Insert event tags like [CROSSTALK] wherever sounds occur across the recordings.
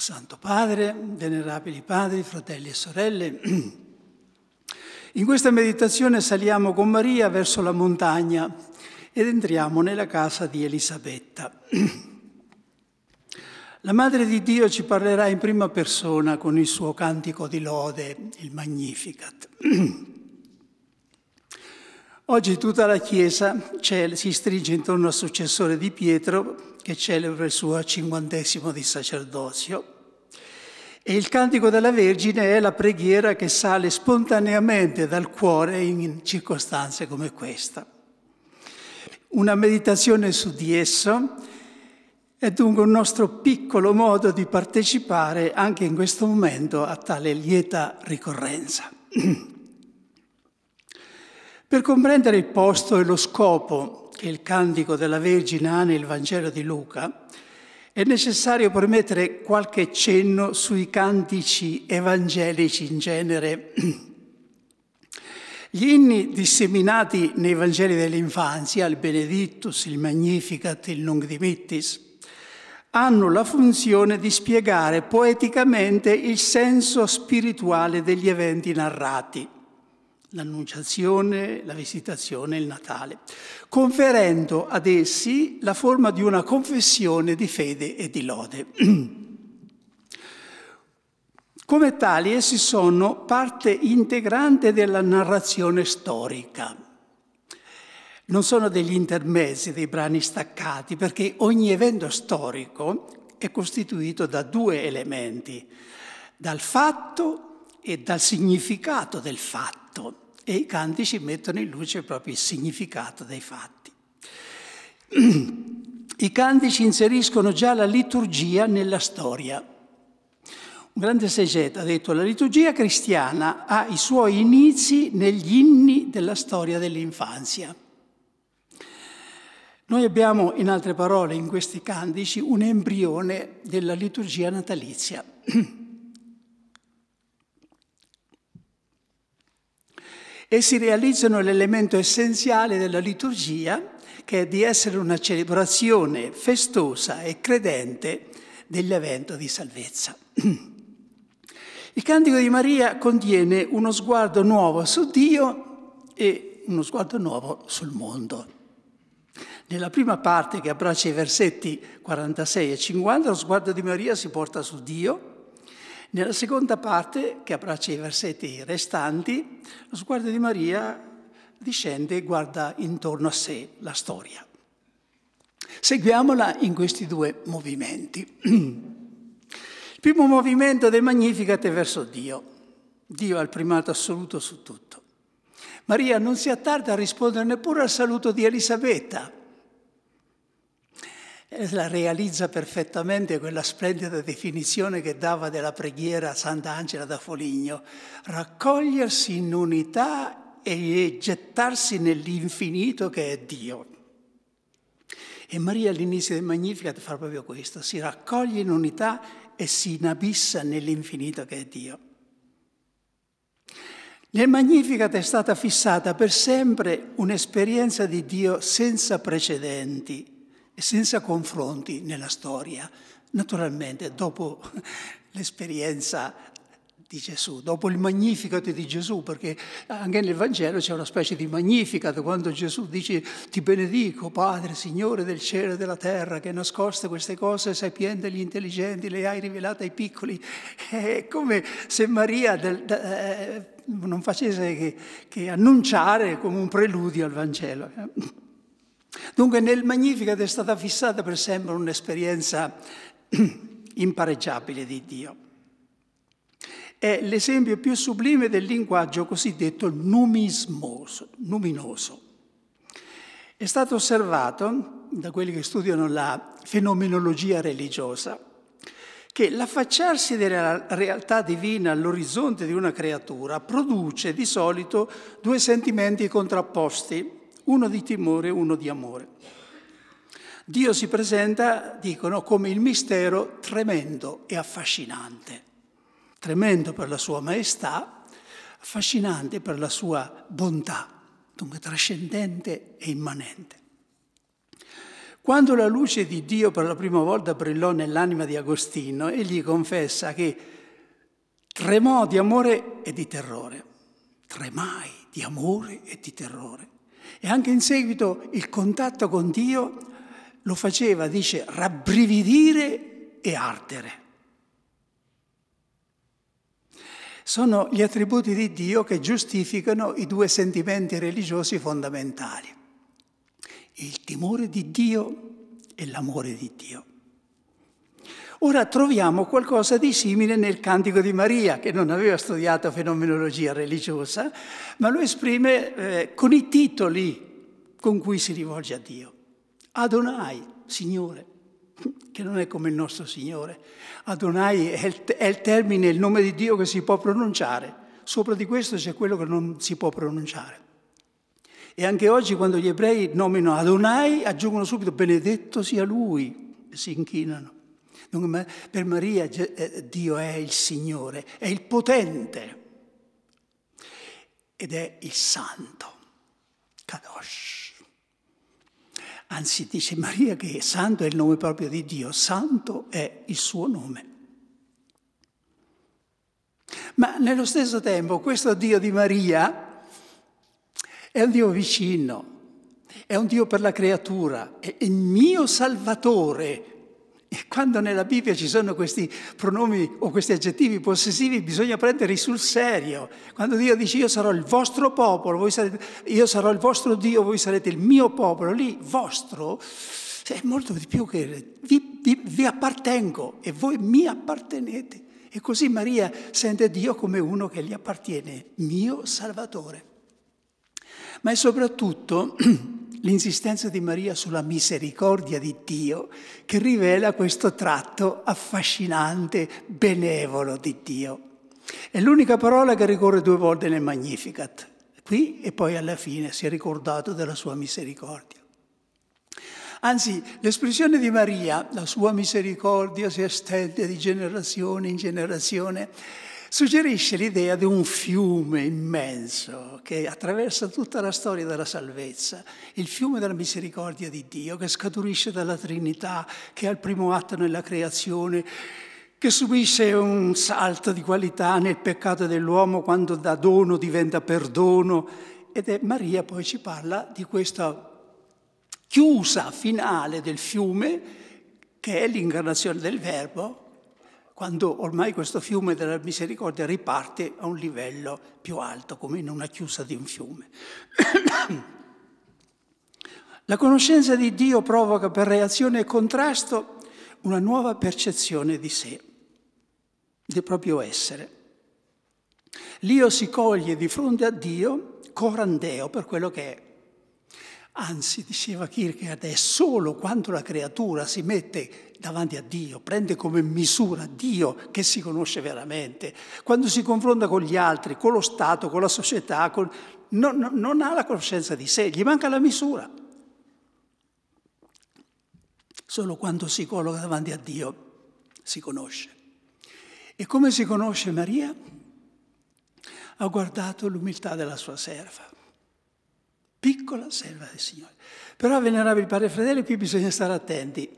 Santo Padre, venerabili padri, fratelli e sorelle, [CLEARS THROAT] in questa meditazione saliamo con Maria verso la montagna ed entriamo nella casa di Elisabetta. [CLEARS THROAT] La Madre di Dio ci parlerà in prima persona con il suo cantico di lode, il Magnificat. [CLEARS THROAT] Oggi tutta la Chiesa si stringe intorno al successore di Pietro che celebra il suo cinquantesimo di sacerdozio. E il cantico della Vergine è la preghiera che sale spontaneamente dal cuore in circostanze come questa. Una meditazione su di esso è dunque un nostro piccolo modo di partecipare anche in questo momento a tale lieta ricorrenza. [CLEARS THROAT] Per comprendere il posto e lo scopo che il cantico della Vergine ha nel Vangelo di Luca, è necessario permettere qualche cenno sui cantici evangelici in genere. [CLEARS THROAT] Gli inni disseminati nei Vangeli dell'infanzia, il Benedictus, il Magnificat, il Nunc Dimittis, hanno la funzione di spiegare poeticamente il senso spirituale degli eventi narrati l'annunciazione, la visitazione, il Natale, conferendo ad essi la forma di una confessione di fede e di lode. [CLEARS THROAT] Come tali essi sono parte integrante della narrazione storica. Non sono degli intermezzi, dei brani staccati, perché ogni evento storico è costituito da due elementi, dal fatto e dal significato del fatto e i cantici mettono in luce proprio il significato dei fatti. [CLEARS THROAT] I cantici inseriscono già la liturgia nella storia. Un grande esegeta ha detto la liturgia cristiana ha i suoi inizi negli inni della storia dell'infanzia. Noi abbiamo, in altre parole, in questi cantici un embrione della liturgia natalizia. [CLEARS THROAT] Essi realizzano l'elemento essenziale della liturgia, che è di essere una celebrazione festosa e credente dell'evento di salvezza. [CLEARS THROAT] Il cantico di Maria contiene uno sguardo nuovo su Dio e uno sguardo nuovo sul mondo. Nella prima parte che abbraccia i versetti 46 e 50, lo sguardo di Maria si porta su Dio, nella seconda parte, che abbraccia i versetti restanti, lo sguardo di Maria discende e guarda intorno a sé la storia. Seguiamola in questi due movimenti. [CLEARS THROAT] Il primo movimento del Magnificat è verso Dio. Dio ha il primato assoluto su tutto. Maria non si attarda a rispondere neppure al saluto di Elisabetta, la realizza perfettamente quella splendida definizione che dava della preghiera Sant'Angela da Foligno, raccogliersi in unità e gettarsi nell'infinito che è Dio. E Maria all'inizio del Magnificat fa proprio questo, si raccoglie in unità e si inabissa nell'infinito che è Dio. Nel Magnificat è stata fissata per sempre un'esperienza di Dio senza precedenti, e senza confronti nella storia. Naturalmente, dopo [LAUGHS] l'esperienza di Gesù, dopo il Magnificat di Gesù, perché anche nel Vangelo c'è una specie di Magnificat quando Gesù dice ti benedico Padre, Signore del cielo e della terra, che nascoste queste cose sapiente agli intelligenti, le hai rivelate ai piccoli. [LAUGHS] È come se Maria del, eh, non facesse che, che annunciare come un preludio al Vangelo. Dunque nel Magnificat è stata fissata per sempre un'esperienza [CLEARS THROAT] impareggiabile di Dio. È l'esempio più sublime del linguaggio cosiddetto numismoso, luminoso. È stato osservato da quelli che studiano la fenomenologia religiosa che l'affacciarsi della realtà divina all'orizzonte di una creatura produce di solito due sentimenti contrapposti uno di timore e uno di amore. Dio si presenta, dicono, come il mistero tremendo e affascinante. Tremendo per la sua maestà, affascinante per la sua bontà, dunque trascendente e immanente. Quando la luce di Dio per la prima volta brillò nell'anima di Agostino, egli confessa che tremò di amore e di terrore. Tremai di amore e di terrore. E anche in seguito il contatto con Dio lo faceva, dice, rabbrividire e ardere. Sono gli attributi di Dio che giustificano i due sentimenti religiosi fondamentali, il timore di Dio e l'amore di Dio. Ora troviamo qualcosa di simile nel Cantico di Maria, che non aveva studiato fenomenologia religiosa, ma lo esprime eh, con i titoli con cui si rivolge a Dio. Adonai, Signore, [LAUGHS] che non è come il nostro Signore. Adonai è il, è il termine, il nome di Dio che si può pronunciare. Sopra di questo c'è quello che non si può pronunciare. E anche oggi quando gli ebrei nominano Adonai aggiungono subito benedetto sia lui e si inchinano. Per Maria eh, Dio è il Signore, è il potente ed è il santo, Kadosh. Anzi, dice Maria che santo è il nome proprio di Dio, santo è il suo nome. Ma nello stesso tempo questo Dio di Maria è un Dio vicino, è un Dio per la creatura, è il mio Salvatore, quando nella Bibbia ci sono questi pronomi o questi aggettivi possessivi bisogna prenderli sul serio. Quando Dio dice io sarò il vostro popolo, sarete, io sarò il vostro Dio, voi sarete il mio popolo, lì vostro è molto di più che vi, vi, vi appartengo e voi mi appartenete. E così Maria sente Dio come uno che gli appartiene, mio Salvatore. Ma è soprattutto [CLEARS THROAT] l'insistenza di Maria sulla misericordia di Dio che rivela questo tratto affascinante, benevolo di Dio. È l'unica parola che ricorre due volte nel Magnificat, qui e poi alla fine si è ricordato della sua misericordia. Anzi, l'espressione di Maria, la sua misericordia si estende di generazione in generazione, suggerisce l'idea di un fiume immenso che attraversa tutta la storia della salvezza, il fiume della misericordia di Dio che scaturisce dalla Trinità, che è il primo atto nella creazione, che subisce un salto di qualità nel peccato dell'uomo quando da dono diventa perdono. Ed è Maria poi ci parla di questa chiusa finale del fiume che è l'incarnazione del Verbo, quando ormai questo fiume della misericordia riparte a un livello più alto, come in una chiusa di un fiume. [COUGHS] La conoscenza di Dio provoca per reazione e contrasto una nuova percezione di sé, del proprio essere. L'io si coglie di fronte a Dio corandeo per quello che è. Anzi, diceva Kierkegaard, è solo quando la creatura si mette davanti a Dio, prende come misura Dio che si conosce veramente. Quando si confronta con gli altri, con lo Stato, con la società, con... Non, non, non ha la conoscenza di sé, gli manca la misura. Solo quando si colloca davanti a Dio si conosce. E come si conosce Maria? Ha guardato l'umiltà della sua serva piccola serva del Signore. Però, venerabili padre e fratelli, qui bisogna stare attenti,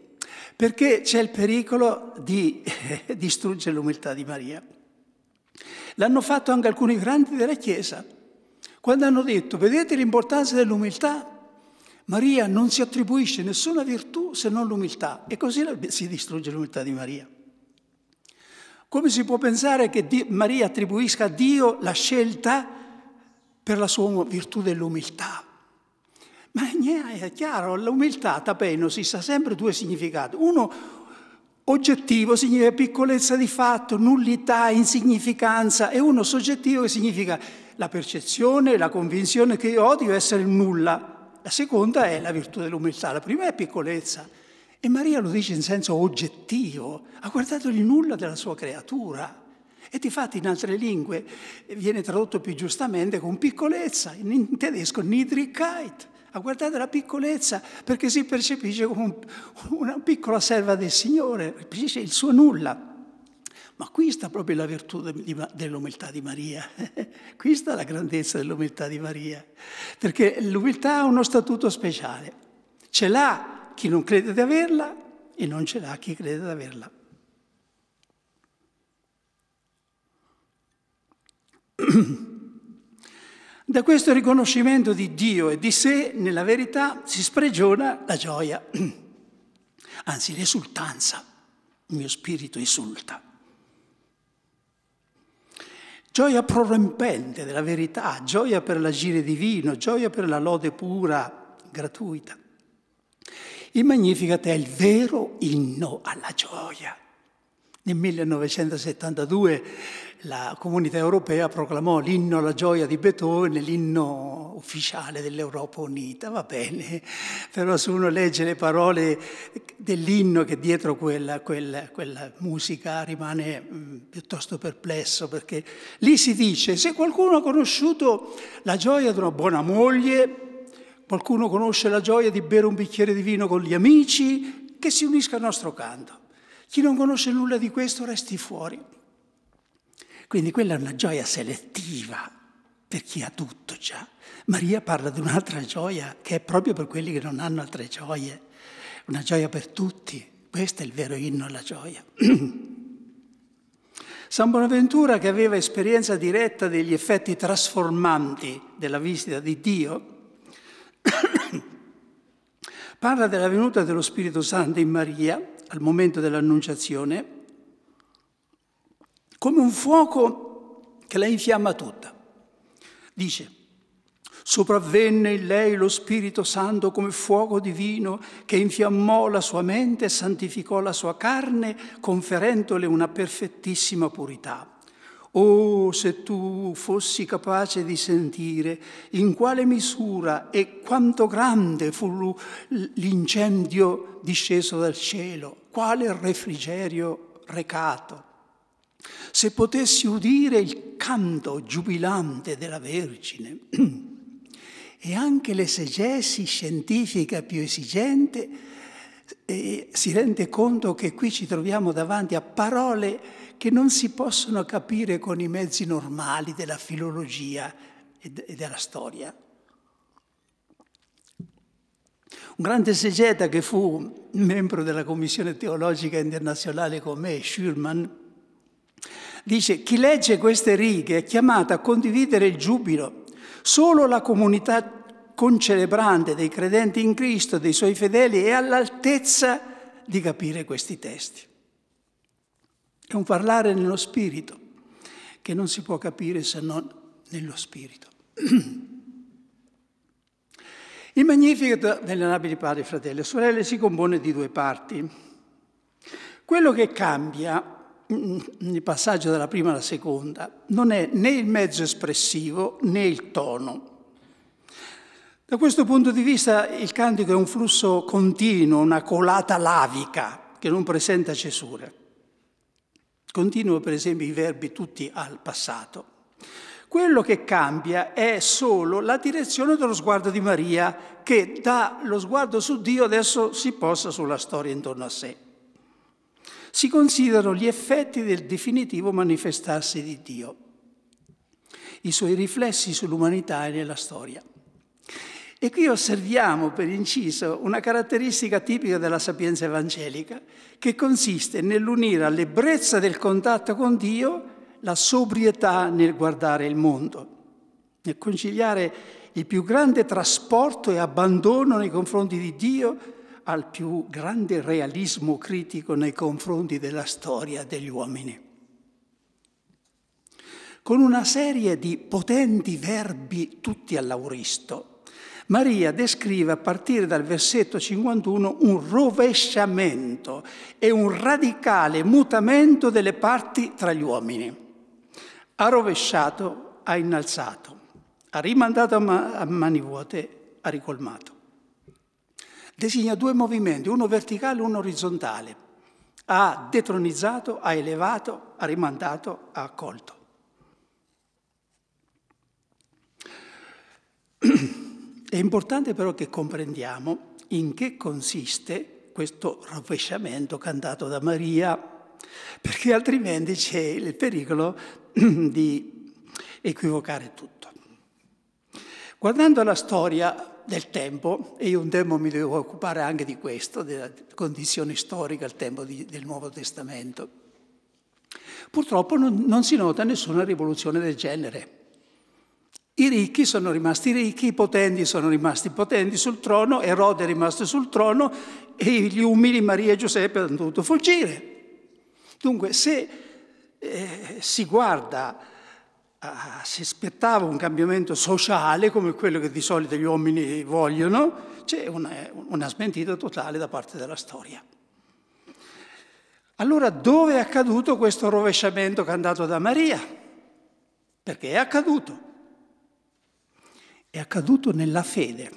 perché c'è il pericolo di [LAUGHS] distruggere l'umiltà di Maria. L'hanno fatto anche alcuni grandi della Chiesa, quando hanno detto, vedete l'importanza dell'umiltà? Maria non si attribuisce nessuna virtù se non l'umiltà, e così si distrugge l'umiltà di Maria. Come si può pensare che Maria attribuisca a Dio la scelta per la sua virtù dell'umiltà? Ma è chiaro, l'umiltà, tapeno, si sa sempre due significati. Uno oggettivo significa piccolezza di fatto, nullità, insignificanza, e uno soggettivo che significa la percezione, la convinzione che io odio essere nulla. La seconda è la virtù dell'umiltà, la prima è piccolezza. E Maria lo dice in senso oggettivo, ha guardato il nulla della sua creatura. E di fatto in altre lingue viene tradotto più giustamente con piccolezza, in tedesco Niedrigkeit a guardare la piccolezza perché si percepisce come un, una piccola serva del Signore, percepisce il suo nulla. Ma qui sta proprio la virtù dell'umiltà di Maria, [LAUGHS] qui sta la grandezza dell'umiltà di Maria, perché l'umiltà ha uno statuto speciale, ce l'ha chi non crede di averla e non ce l'ha chi crede di averla. [CLEARS THROAT] Da questo riconoscimento di Dio e di sé nella verità si spregiona la gioia, [CLEARS THROAT] anzi l'esultanza. Il mio spirito esulta. Gioia prorompente della verità, gioia per l'agire divino, gioia per la lode pura, gratuita. Il Magnificat è il vero inno alla gioia. Nel 1972 la comunità europea proclamò l'inno alla gioia di Beethoven, l'inno ufficiale dell'Europa unita, va bene, [LAUGHS] però se uno legge le parole dell'inno che dietro quella, quella, quella musica rimane mm, piuttosto perplesso, perché lì si dice se qualcuno ha conosciuto la gioia di una buona moglie, qualcuno conosce la gioia di bere un bicchiere di vino con gli amici, che si unisca al nostro canto. Chi non conosce nulla di questo resti fuori. Quindi quella è una gioia selettiva per chi ha tutto già. Maria parla di un'altra gioia che è proprio per quelli che non hanno altre gioie, una gioia per tutti. Questo è il vero inno alla gioia. [CLEARS THROAT] San Bonaventura, che aveva esperienza diretta degli effetti trasformanti della visita di Dio, [CLEARS THROAT] parla della venuta dello Spirito Santo in Maria al momento dell'annunciazione come un fuoco che la infiamma tutta. Dice, sopravvenne in lei lo Spirito Santo come fuoco divino che infiammò la sua mente e santificò la sua carne, conferendole una perfettissima purità. Oh, se tu fossi capace di sentire in quale misura e quanto grande fu l'incendio disceso dal cielo, quale refrigerio recato. Se potessi udire il canto giubilante della Vergine [CLEARS THROAT] e anche l'esegesi scientifica più esigente, eh, si rende conto che qui ci troviamo davanti a parole che non si possono capire con i mezzi normali della filologia e della storia. Un grande esegeta che fu membro della Commissione Teologica Internazionale con me, Schürmann, dice chi legge queste righe è chiamato a condividere il giubilo. Solo la comunità concelebrante dei credenti in Cristo, dei suoi fedeli, è all'altezza di capire questi testi. È un parlare nello spirito che non si può capire se non nello spirito. [CLEARS THROAT] Il Magnificat delle nabili padri, fratelli e sorelle si compone di due parti. Quello che cambia nel passaggio dalla prima alla seconda non è né il mezzo espressivo né il tono. Da questo punto di vista il cantico è un flusso continuo, una colata lavica che non presenta cesure. Continuo per esempio i verbi tutti al passato. Quello che cambia è solo la direzione dello sguardo di Maria che da lo sguardo su Dio adesso si posa sulla storia intorno a sé. Si considerano gli effetti del definitivo manifestarsi di Dio, i suoi riflessi sull'umanità e nella storia. E qui osserviamo, per inciso, una caratteristica tipica della sapienza evangelica, che consiste nell'unire all'ebbrezza del contatto con Dio la sobrietà nel guardare il mondo, nel conciliare il più grande trasporto e abbandono nei confronti di Dio al più grande realismo critico nei confronti della storia degli uomini. Con una serie di potenti verbi tutti all'auristo, Maria descrive a partire dal versetto 51 un rovesciamento e un radicale mutamento delle parti tra gli uomini. Ha rovesciato, ha innalzato, ha rimandato a, mani vuote, ha ricolmato. Designa due movimenti, uno verticale e uno orizzontale. Ha detronizzato, ha elevato, ha rimandato, ha accolto. È importante però che comprendiamo in che consiste questo rovesciamento cantato da Maria, perché altrimenti c'è il pericolo di equivocare tutto. Guardando la storia del tempo e io un tempo mi devo occupare anche di questo, della condizione storica al tempo di, del Nuovo Testamento. Purtroppo non, non si nota nessuna rivoluzione del genere. I ricchi sono rimasti ricchi, i potenti sono rimasti potenti sul trono, Erode è rimasto sul trono e gli umili Maria e Giuseppe hanno dovuto fuggire. Dunque, se eh, si guarda, eh, si aspettava un cambiamento sociale come quello che di solito gli uomini vogliono, c'è una, una smentita totale da parte della storia. Allora, dove è accaduto questo rovesciamento che è andato da Maria? Perché è accaduto è accaduto nella fede.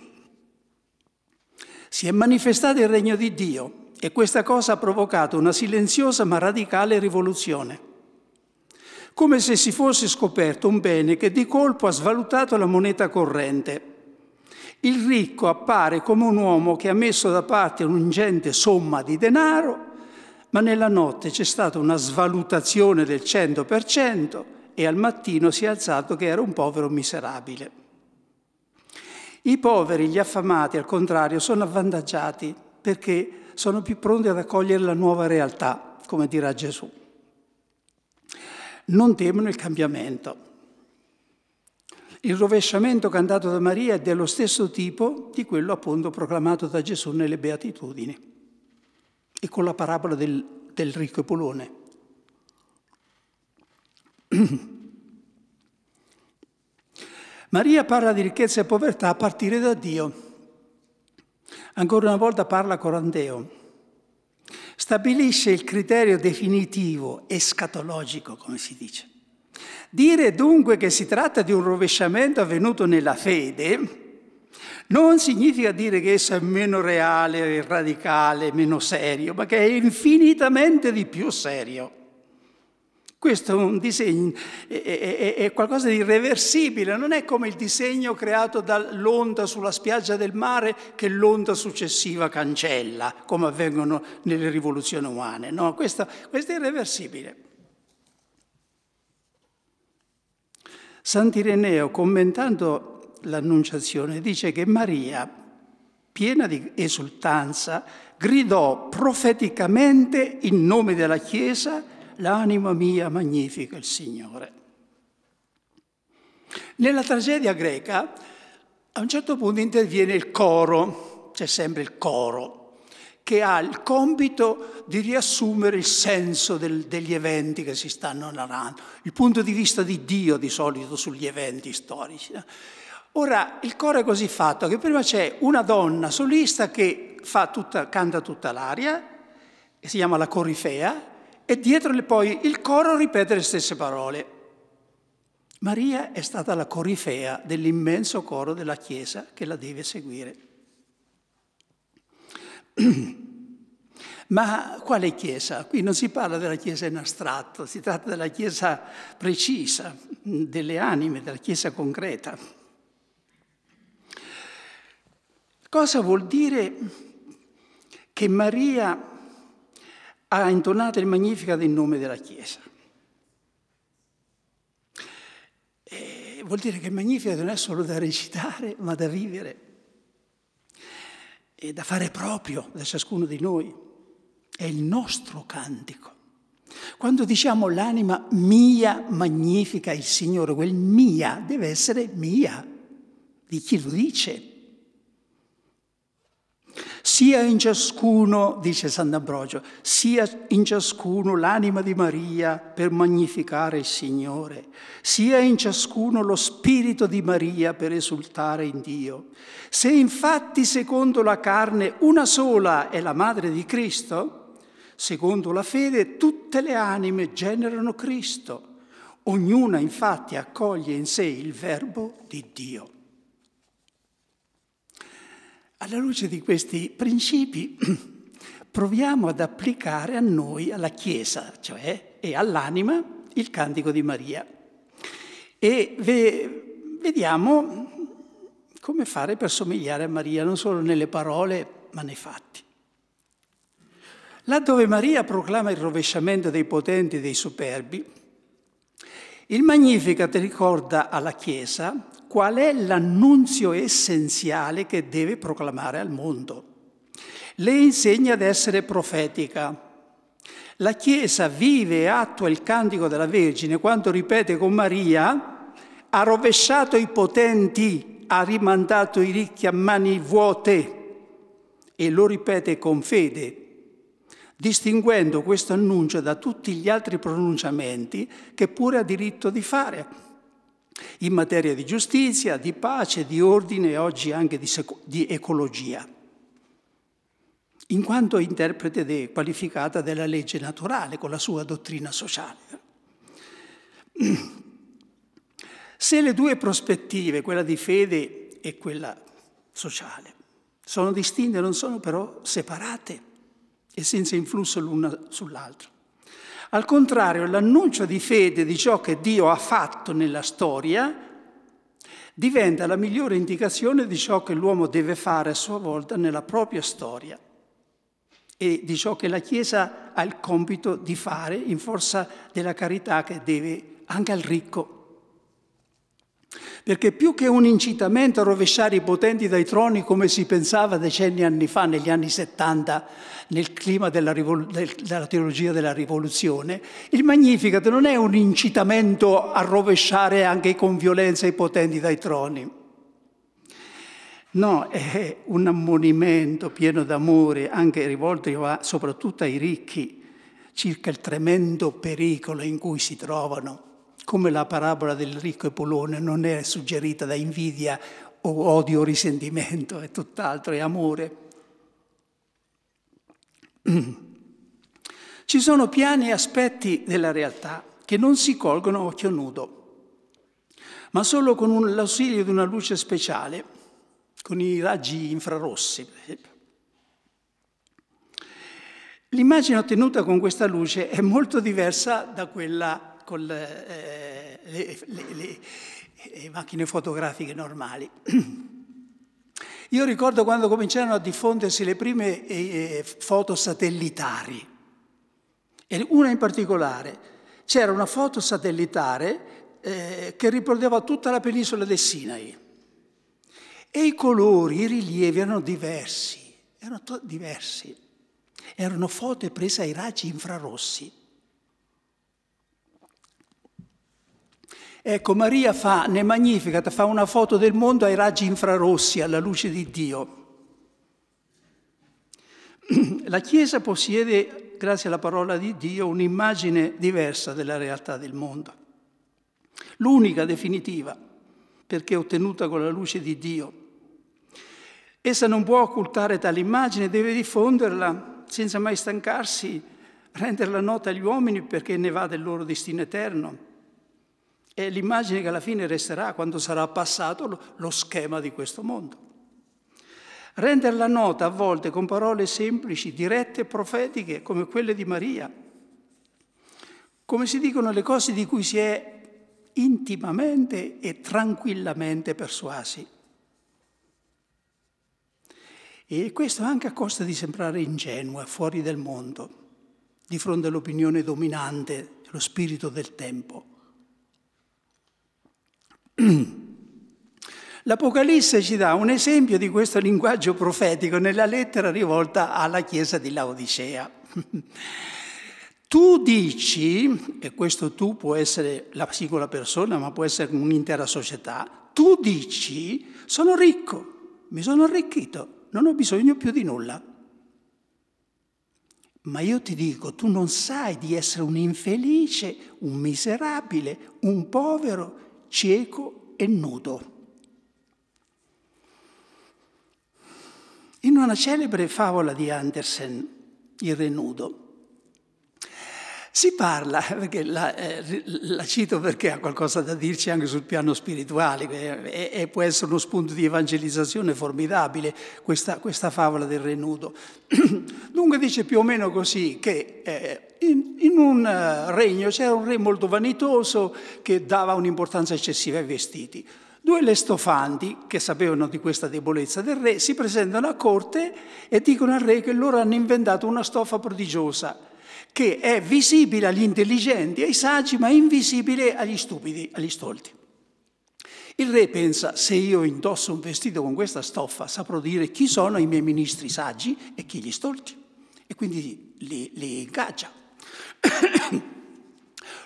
Si è manifestato il regno di Dio e questa cosa ha provocato una silenziosa ma radicale rivoluzione. Come se si fosse scoperto un bene che di colpo ha svalutato la moneta corrente. Il ricco appare come un uomo che ha messo da parte un'ingente somma di denaro, ma nella notte c'è stata una svalutazione del 100% e al mattino si è alzato che era un povero miserabile. I poveri, gli affamati, al contrario, sono avvantaggiati perché sono più pronti ad accogliere la nuova realtà, come dirà Gesù. Non temono il cambiamento. Il rovesciamento cantato da Maria è dello stesso tipo di quello appunto proclamato da Gesù nelle Beatitudini e con la parabola del, del ricco e polone. [CLEARS THROAT] Maria parla di ricchezza e povertà a partire da Dio. Ancora una volta parla corandeo. Stabilisce il criterio definitivo, escatologico, come si dice. Dire dunque che si tratta di un rovesciamento avvenuto nella fede non significa dire che esso è meno reale, radicale, meno serio, ma che è infinitamente di più serio. Questo è un disegno, è, è, è, qualcosa di irreversibile, non è come il disegno creato dall'onda sulla spiaggia del mare che l'onda successiva cancella, come avvengono nelle rivoluzioni umane. No, questo, questo è irreversibile. Sant'Ireneo, commentando l'Annunciazione, dice che Maria, piena di esultanza, gridò profeticamente in nome della Chiesa l'anima mia magnifica il Signore. Nella tragedia greca a un certo punto interviene il coro, c'è sempre il coro, che ha il compito di riassumere il senso del, degli eventi che si stanno narrando, il punto di vista di Dio di solito sugli eventi storici. Ora, il coro è così fatto che prima c'è una donna solista che tutta, canta tutta l'aria, che si chiama la corifea, e dietro poi il coro ripete le stesse parole. Maria è stata la corifea dell'immenso coro della Chiesa che la deve seguire. [CLEARS THROAT] Ma quale Chiesa? Qui non si parla della Chiesa in astratto, si tratta della Chiesa precisa, delle anime, della Chiesa concreta. Cosa vuol dire che Maria ha intonato il Magnificat in nome della Chiesa. E vuol dire che il Magnificat non è solo da recitare, ma da vivere e da fare proprio da ciascuno di noi. È il nostro cantico. Quando diciamo l'anima mia magnifica il Signore, quel mia deve essere mia, di chi lo dice, sia in ciascuno, dice Sant'Ambrogio, sia in ciascuno l'anima di Maria per magnificare il Signore, sia in ciascuno lo spirito di Maria per esultare in Dio. Se infatti secondo la carne una sola è la madre di Cristo, secondo la fede tutte le anime generano Cristo. Ognuna infatti accoglie in sé il verbo di Dio. Alla luce di questi principi [CLEARS THROAT] proviamo ad applicare a noi, alla Chiesa, cioè e all'anima, il cantico di Maria. E ve, vediamo come fare per somigliare a Maria, non solo nelle parole, ma nei fatti. Laddove Maria proclama il rovesciamento dei potenti e dei superbi, Il Magnificat ricorda alla Chiesa qual è l'annunzio essenziale che deve proclamare al mondo. Le insegna ad essere profetica. La Chiesa vive e attua il cantico della Vergine quando ripete con Maria, ha rovesciato i potenti, ha rimandato i ricchi a mani vuote e lo ripete con fede, distinguendo questo annuncio da tutti gli altri pronunciamenti che pure ha diritto di fare in materia di giustizia, di pace, di ordine e oggi anche di, seco- di ecologia, in quanto interprete de- qualificata della legge naturale con la sua dottrina sociale. [CLEARS THROAT] Se le due prospettive, quella di fede e quella sociale, sono distinte, non sono però separate e senza influsso l'una sull'altra. Al contrario, l'annuncio di fede di ciò che Dio ha fatto nella storia diventa la migliore indicazione di ciò che l'uomo deve fare a sua volta nella propria storia e di ciò che la Chiesa ha il compito di fare in forza della carità che deve anche al ricco perché più che un incitamento a rovesciare i potenti dai troni come si pensava decenni anni fa, negli anni 70, nel clima della, rivol- della teologia della rivoluzione, il Magnificat non è un incitamento a rovesciare anche con violenza i potenti dai troni. No, è un ammonimento pieno d'amore, anche rivolto soprattutto ai ricchi, circa il tremendo pericolo in cui si trovano come la parabola del ricco e polone non è suggerita da invidia o odio o risentimento, è tutt'altro, è amore. [CLEARS THROAT] Ci sono piani e aspetti della realtà che non si colgono a occhio nudo, ma solo con l'ausilio di una luce speciale, con i raggi infrarossi, per esempio. L'immagine ottenuta con questa luce è molto diversa da quella con le, eh, le, le, le macchine fotografiche normali. Io ricordo quando cominciarono a diffondersi le prime eh, foto satellitari, e una in particolare. C'era una foto satellitare eh, che riprendeva tutta la penisola del Sinai e i colori, i rilievi erano diversi, erano to- diversi. Erano foto prese ai raggi infrarossi. Ecco, Maria fa, nel Magnificat, fa una foto del mondo ai raggi infrarossi, alla luce di Dio. [CLEARS THROAT] La Chiesa possiede, grazie alla parola di Dio, un'immagine diversa della realtà del mondo. L'unica definitiva, perché ottenuta con la luce di Dio. Essa non può occultare tale immagine, deve diffonderla senza mai stancarsi, renderla nota agli uomini perché ne va del loro destino eterno è l'immagine che alla fine resterà quando sarà passato lo schema di questo mondo. Renderla nota a volte con parole semplici, dirette e profetiche come quelle di Maria, come si dicono le cose di cui si è intimamente e tranquillamente persuasi. E questo anche a costa di sembrare ingenua, fuori del mondo, di fronte all'opinione dominante, lo spirito del tempo. [CLEARS THROAT] L'Apocalisse ci dà un esempio di questo linguaggio profetico nella lettera rivolta alla chiesa di Laodicea. [LAUGHS] Tu dici, e questo tu può essere la singola persona, ma può essere un'intera società, tu dici, sono ricco, mi sono arricchito, non ho bisogno più di nulla. Ma io ti dico, tu non sai di essere un infelice, un miserabile, un povero, cieco e nudo. In una celebre favola di Andersen, Il re nudo, si parla, perché la, eh, la, cito perché ha qualcosa da dirci anche sul piano spirituale e, e può essere uno spunto di evangelizzazione formidabile questa, questa favola del re nudo. [CLEARS THROAT] Dunque dice più o meno così che eh, in, in, un eh, regno c'era un re molto vanitoso che dava un'importanza eccessiva ai vestiti. Due lestofanti, che sapevano di questa debolezza del re, si presentano a corte e dicono al re che loro hanno inventato una stoffa prodigiosa che è visibile agli intelligenti, ai saggi, ma invisibile agli stupidi, agli stolti. Il re pensa, se io indosso un vestito con questa stoffa, saprò dire chi sono i miei ministri saggi e chi gli stolti. E quindi li, li ingaggia. [COUGHS]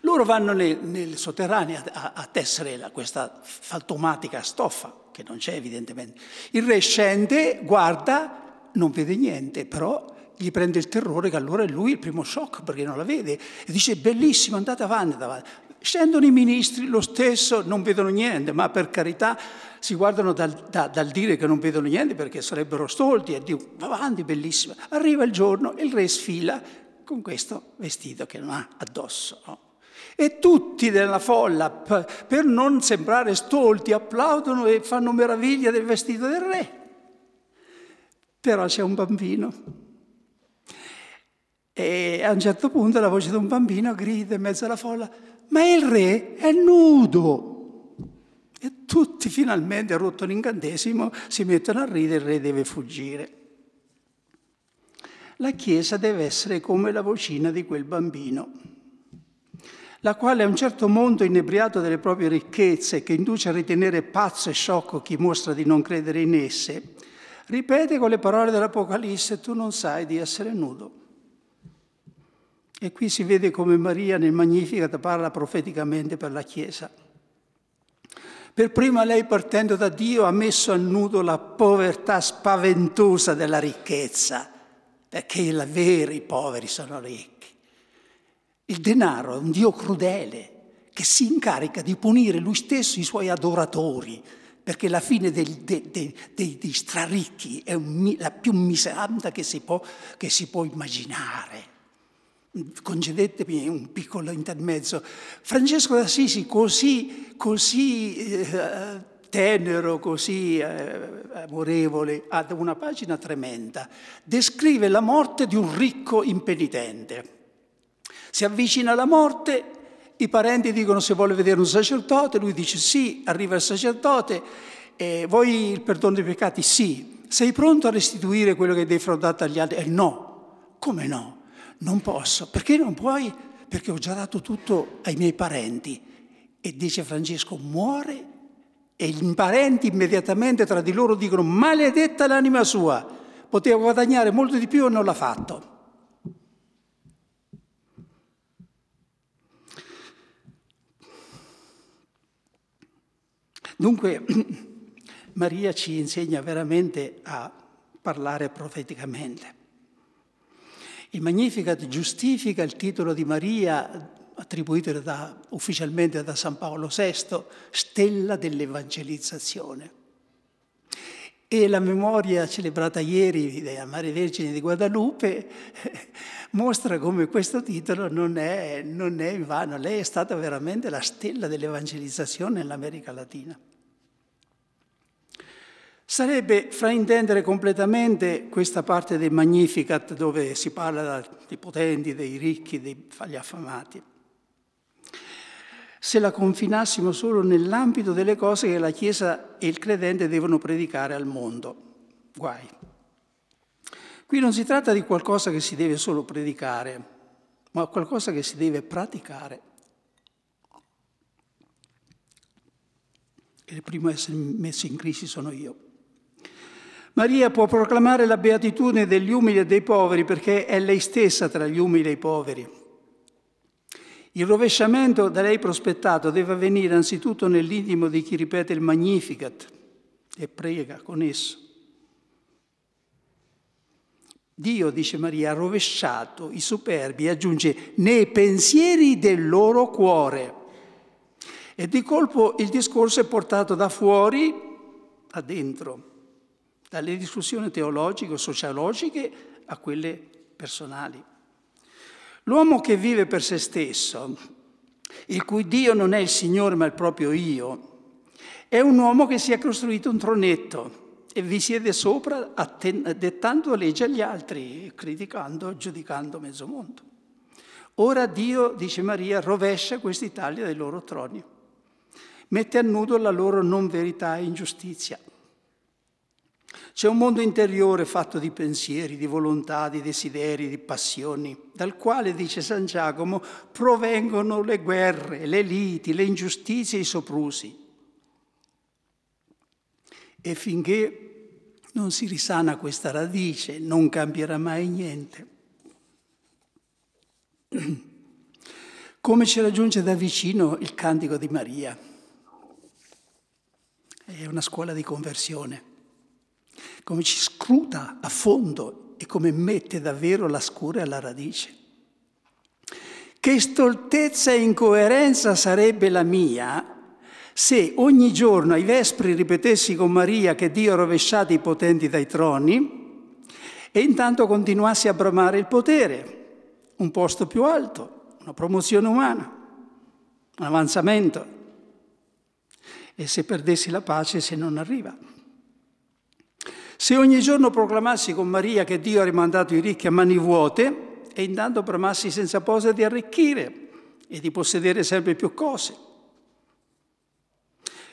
Loro vanno nel, nel sotterraneo a, a, tessere la, questa fantomatica stoffa, che non c'è evidentemente. Il re scende, guarda, non vede niente, però gli prende il terrore che allora è lui il primo shock perché non la vede e dice bellissimo, andate avanti, avanti. Scendono i ministri, lo stesso, non vedono niente, ma per carità si guardano dal, da, dal dire che non vedono niente perché sarebbero stolti e dicono avanti, bellissimo. Arriva il giorno e il re sfila con questo vestito che non ha addosso. No? E tutti nella folla, per non sembrare stolti, applaudono e fanno meraviglia del vestito del re. Però c'è un bambino. E a un certo punto la voce di un bambino grida in mezzo alla folla, ma il re è nudo. E tutti finalmente, rotto l'incantesimo, si mettono a ridere, il re deve fuggire. La Chiesa deve essere come la vocina di quel bambino, la quale a un certo mondo inebriato delle proprie ricchezze, che induce a ritenere pazzo e sciocco chi mostra di non credere in esse, ripete con le parole dell'Apocalisse, tu non sai di essere nudo. E qui si vede come Maria nel Magnificat parla profeticamente per la Chiesa. Per prima lei partendo da Dio ha messo a nudo la povertà spaventosa della ricchezza, perché i veri poveri sono ricchi. Il denaro è un Dio crudele che si incarica di punire lui stesso i suoi adoratori, perché la fine dei, dei, dei, dei straricchi è un, la più miseranda che si può, che si può immaginare concedetemi un piccolo intermezzo, Francesco d'Assisi così, così eh, tenero, così eh, amorevole, ha una pagina tremenda, descrive la morte di un ricco impenitente. Si avvicina alla morte, i parenti dicono se vuole vedere un sacerdote, lui dice sì, arriva il sacerdote, eh, vuoi il perdono dei peccati? Sì. Sei pronto a restituire quello che hai defraudato agli altri? Eh, no. Come no? Non posso. Perché non puoi? Perché ho già dato tutto ai miei parenti. E dice Francesco, muore e i parenti immediatamente tra di loro dicono, maledetta l'anima sua, poteva guadagnare molto di più e non l'ha fatto. Dunque [CLEARS THROAT] Maria ci insegna veramente a parlare profeticamente. Il Magnificat giustifica il titolo di Maria attribuito da, ufficialmente da San Paolo VI, stella dell'evangelizzazione. E la memoria celebrata ieri della Maria Vergine di Guadalupe [LAUGHS] mostra come questo titolo non è, non è in vano. Lei è stata veramente la stella dell'evangelizzazione nell'America Latina. Sarebbe fraintendere completamente questa parte del Magnificat dove si parla dei potenti, dei ricchi, degli affamati. Se la confinassimo solo nell'ambito delle cose che la Chiesa e il credente devono predicare al mondo. Guai. Qui non si tratta di qualcosa che si deve solo predicare, ma qualcosa che si deve praticare. E il primo a essere messo in crisi sono io. Maria può proclamare la beatitudine degli umili e dei poveri perché è lei stessa tra gli umili e i poveri. Il rovesciamento da lei prospettato deve avvenire anzitutto nell'intimo di chi ripete il Magnificat e prega con esso. Dio, dice Maria, ha rovesciato i superbi aggiunge nei pensieri del loro cuore. E di colpo il discorso è portato da fuori a dentro dalle discussioni teologiche o sociologiche a quelle personali. L'uomo che vive per se stesso, il cui Dio non è il Signore ma il proprio io, è un uomo che si è costruito un tronetto e vi siede sopra atten- dettando legge agli altri, criticando, giudicando mezzo mondo. Ora Dio, dice Maria, rovescia questi tagli dai loro troni, mette a nudo la loro non verità e ingiustizia C'è un mondo interiore fatto di pensieri, di volontà, di desideri, di passioni, dal quale, dice San Giacomo, provengono le guerre, le liti, le ingiustizie e i soprusi. E finché non si risana questa radice, non cambierà mai niente. [CLEARS THROAT] Come ci raggiunge da vicino il cantico di Maria? È una scuola di conversione come ci scruta a fondo e come mette davvero la scura alla radice. Che stoltezza e incoerenza sarebbe la mia se ogni giorno ai vespri ripetessi con Maria che Dio ha rovesciato i potenti dai troni e intanto continuassi a bramare il potere, un posto più alto, una promozione umana, un avanzamento. E se perdessi la pace se non arriva. Se ogni giorno proclamassi con Maria che Dio ha rimandato i ricchi a mani vuote e intanto bramassi senza posa di arricchire e di possedere sempre più cose.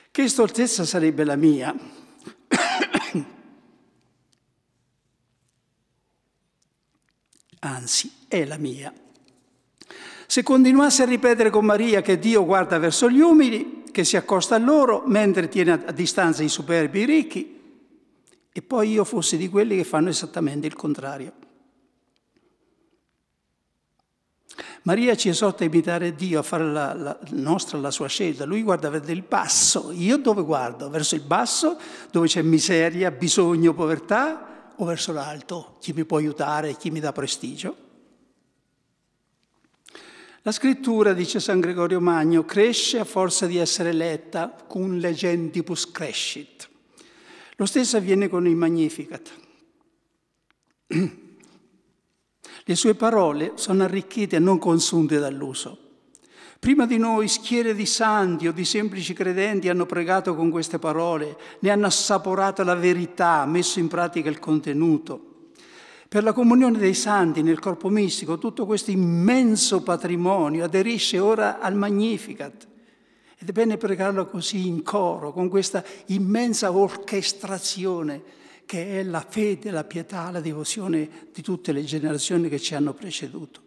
Che stoltezza sarebbe la mia? [COUGHS] Anzi, è la mia. Se continuassi a ripetere con Maria che Dio guarda verso gli umili, che si accosta a loro, mentre tiene a distanza i superbi ricchi, e poi io fossi di quelli che fanno esattamente il contrario. Maria ci esorta a imitare Dio, a fare la, la nostra, la sua scelta. Lui guarda verso il basso. Io dove guardo? Verso il basso, dove c'è miseria, bisogno, povertà, o verso l'alto? Chi mi può aiutare, chi mi dà prestigio? La scrittura, dice San Gregorio Magno, cresce a forza di essere letta, cum legendibus crescit. Lo stesso avviene con il Magnificat. Le sue parole sono arricchite e non consunte dall'uso. Prima di noi schiere di santi o di semplici credenti hanno pregato con queste parole, ne hanno assaporato la verità, messo in pratica il contenuto. Per la comunione dei santi nel corpo mistico tutto questo immenso patrimonio aderisce ora al Magnificat ed è bene pregarlo così in coro, con questa immensa orchestrazione che è la fede, la pietà, la devozione di tutte le generazioni che ci hanno preceduto.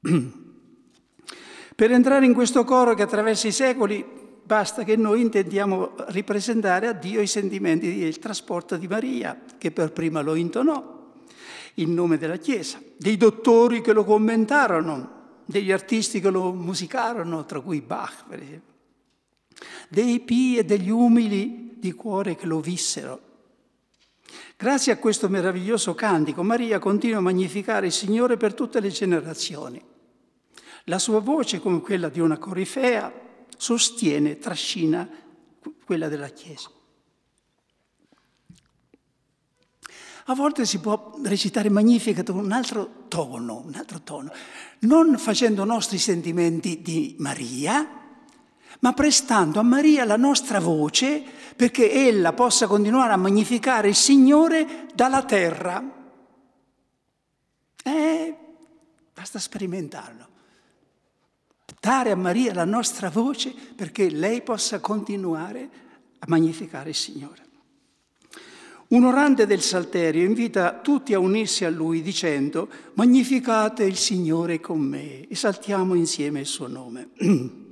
[CLEARS THROAT] Per entrare in questo coro che attraversa i secoli basta che noi intendiamo ripresentare a Dio i sentimenti del trasporto di Maria, che per prima lo intonò in nome della Chiesa, dei dottori che lo commentarono, degli artisti che lo musicarono, tra cui Bach, per esempio, dei pii e degli umili di cuore che lo vissero. Grazie a questo meraviglioso cantico, Maria continua a magnificare il Signore per tutte le generazioni. La sua voce, come quella di una corifea, sostiene, trascina quella della Chiesa. A volte si può recitare Magnificat con un altro tono, un altro tono, non facendo nostri sentimenti di Maria, ma prestando a Maria la nostra voce perché ella possa continuare a magnificare il Signore dalla terra. Eh, basta sperimentarlo. Dare a Maria la nostra voce perché lei possa continuare a magnificare il Signore. Un orante del Salterio invita tutti a unirsi a lui dicendo magnificate il Signore con me e saltiamo insieme il suo nome. [CLEARS THROAT]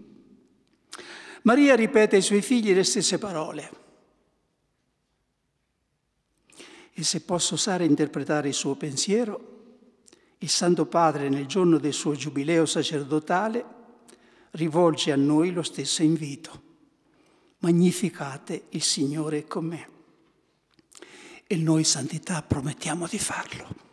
Maria ripete ai suoi figli le stesse parole. E se posso osare interpretare il suo pensiero, il Santo Padre nel giorno del suo giubileo sacerdotale rivolge a noi lo stesso invito. Magnificate il Signore con me e noi santità promettiamo di farlo.